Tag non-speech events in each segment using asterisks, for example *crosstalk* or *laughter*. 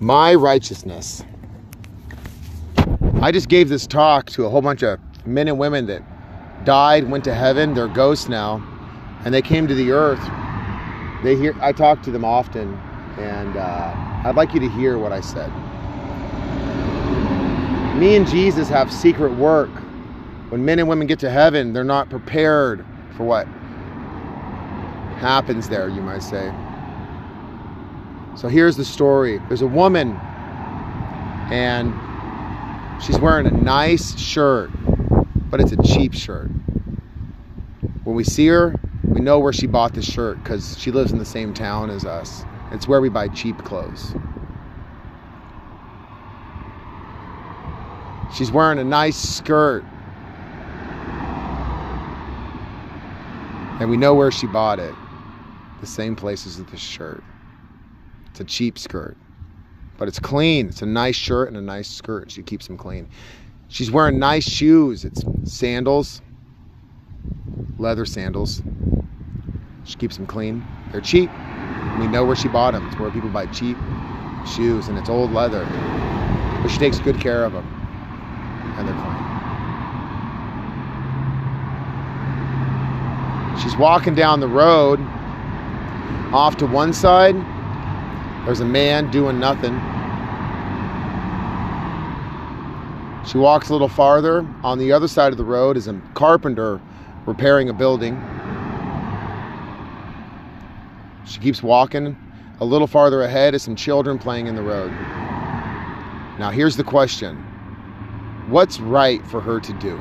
My righteousness. I just gave this talk to a whole bunch of men and women that died, went to heaven, they're ghosts now, and they came to the earth. They hear I talk to them often, and uh, I'd like you to hear what I said. Me and Jesus have secret work. When men and women get to heaven, they're not prepared for what happens there, you might say. So here's the story there's a woman, and she's wearing a nice shirt, but it's a cheap shirt. When we see her, we know where she bought the shirt because she lives in the same town as us. It's where we buy cheap clothes. She's wearing a nice skirt. And we know where she bought it. The same place as the shirt. It's a cheap skirt. But it's clean. It's a nice shirt and a nice skirt. She keeps them clean. She's wearing nice shoes. It's sandals, leather sandals. She keeps them clean. They're cheap. We know where she bought them. It's where people buy cheap shoes, and it's old leather. But she takes good care of them, and they're clean. She's walking down the road. Off to one side, there's a man doing nothing. She walks a little farther. On the other side of the road is a carpenter repairing a building. She keeps walking. A little farther ahead is some children playing in the road. Now, here's the question What's right for her to do?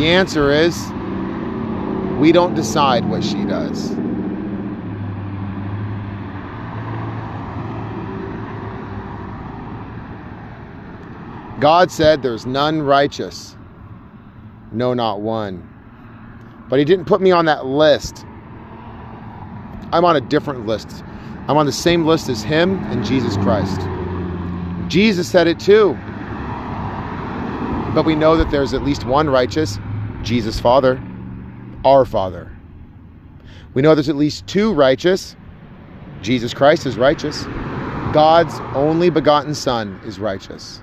The answer is we don't decide what she does. God said, There's none righteous, no, not one. But He didn't put me on that list. I'm on a different list. I'm on the same list as Him and Jesus Christ. Jesus said it too. But we know that there's at least one righteous, Jesus Father, our Father. We know there's at least two righteous, Jesus Christ is righteous. God's only begotten Son is righteous.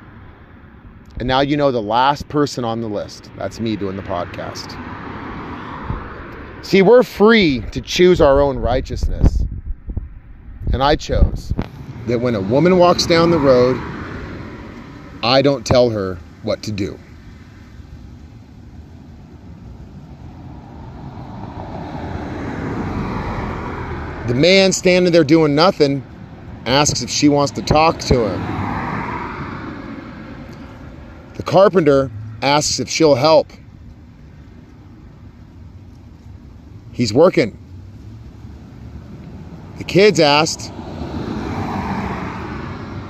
And now you know the last person on the list. That's me doing the podcast. See, we're free to choose our own righteousness. And I chose that when a woman walks down the road, I don't tell her what to do. The man standing there doing nothing asks if she wants to talk to him. The carpenter asks if she'll help. He's working. The kids asked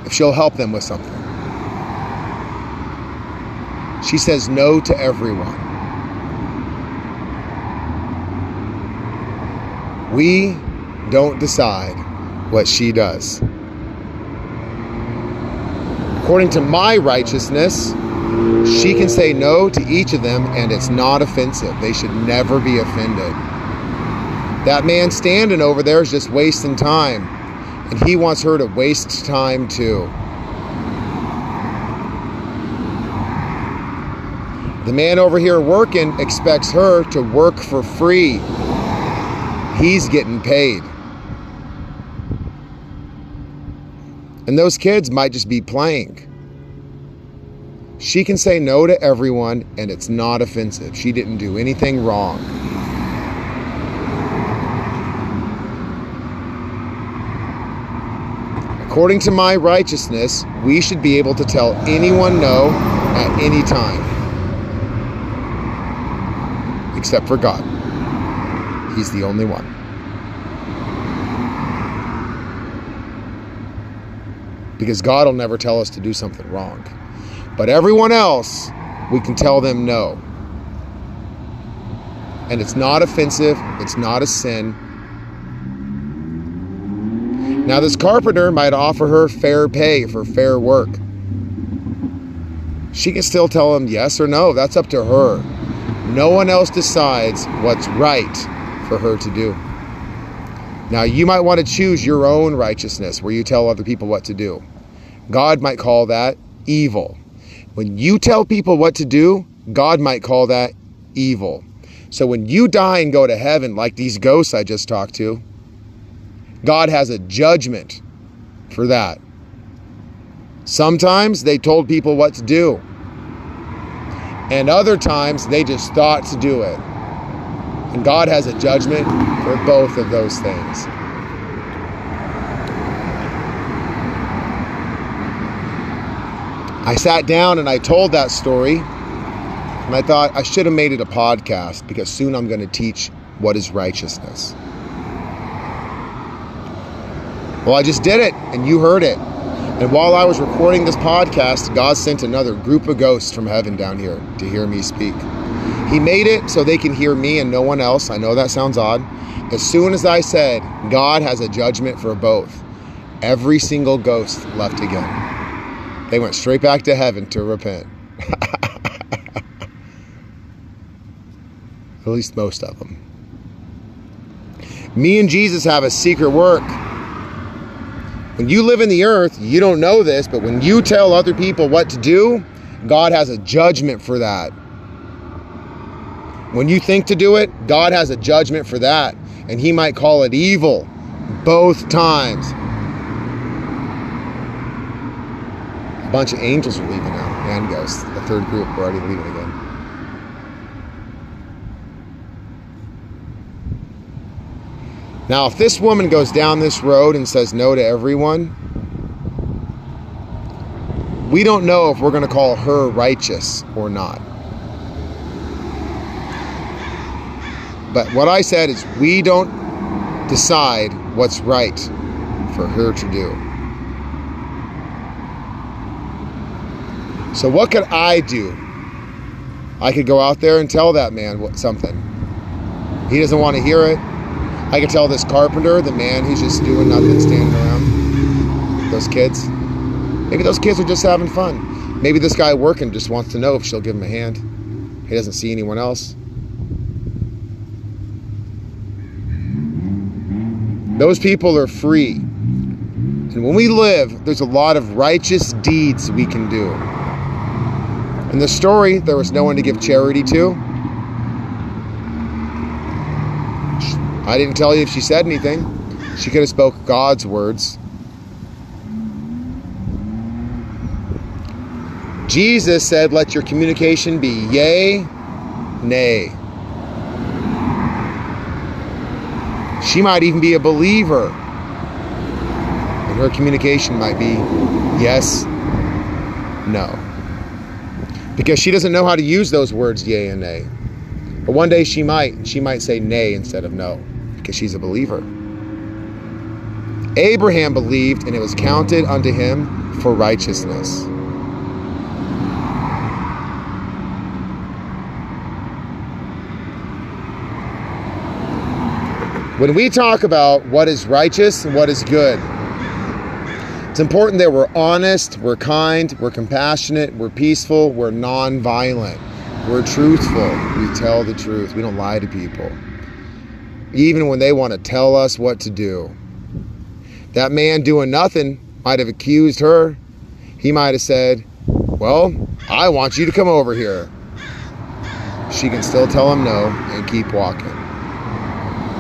if she'll help them with something. She says no to everyone. We don't decide what she does. According to my righteousness, she can say no to each of them and it's not offensive. They should never be offended. That man standing over there is just wasting time, and he wants her to waste time too. The man over here working expects her to work for free. He's getting paid. And those kids might just be playing. She can say no to everyone and it's not offensive. She didn't do anything wrong. According to my righteousness, we should be able to tell anyone no at any time. Except for God. He's the only one. Because God will never tell us to do something wrong. But everyone else, we can tell them no. And it's not offensive, it's not a sin. Now, this carpenter might offer her fair pay for fair work. She can still tell him yes or no. That's up to her. No one else decides what's right for her to do. Now, you might want to choose your own righteousness where you tell other people what to do. God might call that evil. When you tell people what to do, God might call that evil. So when you die and go to heaven, like these ghosts I just talked to, God has a judgment for that. Sometimes they told people what to do, and other times they just thought to do it. And God has a judgment for both of those things. I sat down and I told that story, and I thought I should have made it a podcast because soon I'm going to teach what is righteousness. Well, I just did it, and you heard it. And while I was recording this podcast, God sent another group of ghosts from heaven down here to hear me speak. He made it so they can hear me and no one else. I know that sounds odd. As soon as I said, God has a judgment for both, every single ghost left again. They went straight back to heaven to repent. *laughs* At least most of them. Me and Jesus have a secret work. When you live in the earth, you don't know this, but when you tell other people what to do, God has a judgment for that. When you think to do it, God has a judgment for that, and He might call it evil both times. A bunch of angels are leaving now, and ghosts. The third group are already leaving again. Now, if this woman goes down this road and says no to everyone, we don't know if we're going to call her righteous or not. But what I said is, we don't decide what's right for her to do. So what could I do? I could go out there and tell that man what, something. He doesn't want to hear it. I could tell this carpenter, the man he's just doing nothing, standing around. Those kids. Maybe those kids are just having fun. Maybe this guy working just wants to know if she'll give him a hand. He doesn't see anyone else. Those people are free. And when we live, there's a lot of righteous deeds we can do. In the story, there was no one to give charity to. I didn't tell you if she said anything. She could have spoke God's words. Jesus said, Let your communication be yea, nay. She might even be a believer. And her communication might be yes, no because she doesn't know how to use those words yea and nay. But one day she might. She might say nay instead of no because she's a believer. Abraham believed and it was counted unto him for righteousness. When we talk about what is righteous and what is good, it's important that we're honest, we're kind, we're compassionate, we're peaceful, we're non-violent, we're truthful. We tell the truth. We don't lie to people. Even when they want to tell us what to do. That man doing nothing might have accused her. He might have said, Well, I want you to come over here. She can still tell him no and keep walking.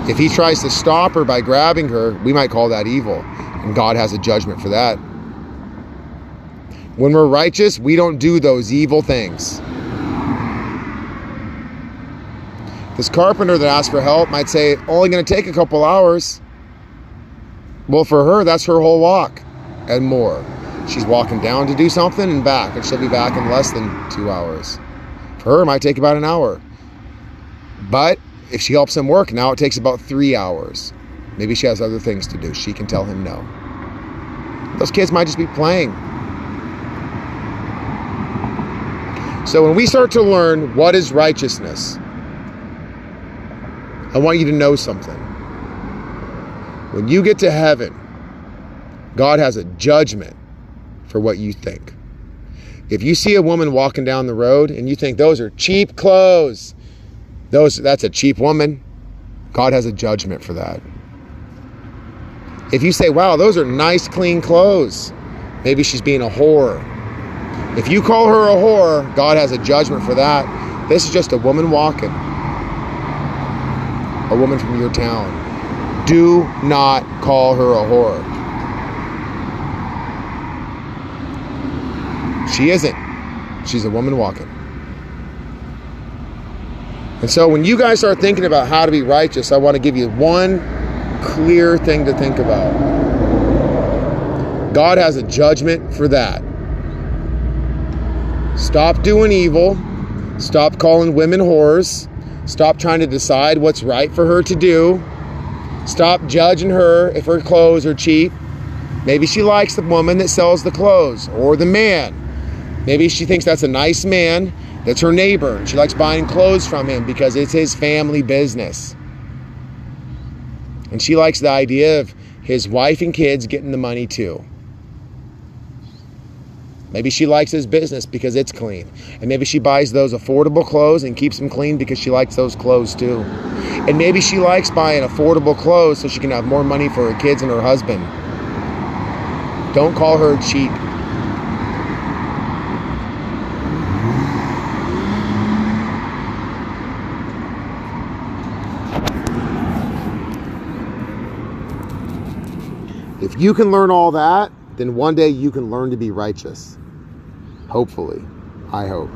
If he tries to stop her by grabbing her, we might call that evil. And God has a judgment for that. When we're righteous, we don't do those evil things. This carpenter that asked for help might say, only going to take a couple hours. Well, for her, that's her whole walk and more. She's walking down to do something and back, and she'll be back in less than two hours. For her, it might take about an hour. But if she helps him work, now it takes about three hours. Maybe she has other things to do. She can tell him no. Those kids might just be playing. So when we start to learn what is righteousness, I want you to know something. When you get to heaven, God has a judgment for what you think. If you see a woman walking down the road and you think those are cheap clothes, those that's a cheap woman, God has a judgment for that. If you say, wow, those are nice, clean clothes, maybe she's being a whore. If you call her a whore, God has a judgment for that. This is just a woman walking, a woman from your town. Do not call her a whore. She isn't. She's a woman walking. And so when you guys start thinking about how to be righteous, I want to give you one clear thing to think about. God has a judgment for that. Stop doing evil. Stop calling women whores. Stop trying to decide what's right for her to do. Stop judging her if her clothes are cheap. Maybe she likes the woman that sells the clothes or the man. Maybe she thinks that's a nice man, that's her neighbor, and she likes buying clothes from him because it's his family business. And she likes the idea of his wife and kids getting the money too. Maybe she likes his business because it's clean. And maybe she buys those affordable clothes and keeps them clean because she likes those clothes too. And maybe she likes buying affordable clothes so she can have more money for her kids and her husband. Don't call her cheap. If you can learn all that, then one day you can learn to be righteous. Hopefully. I hope.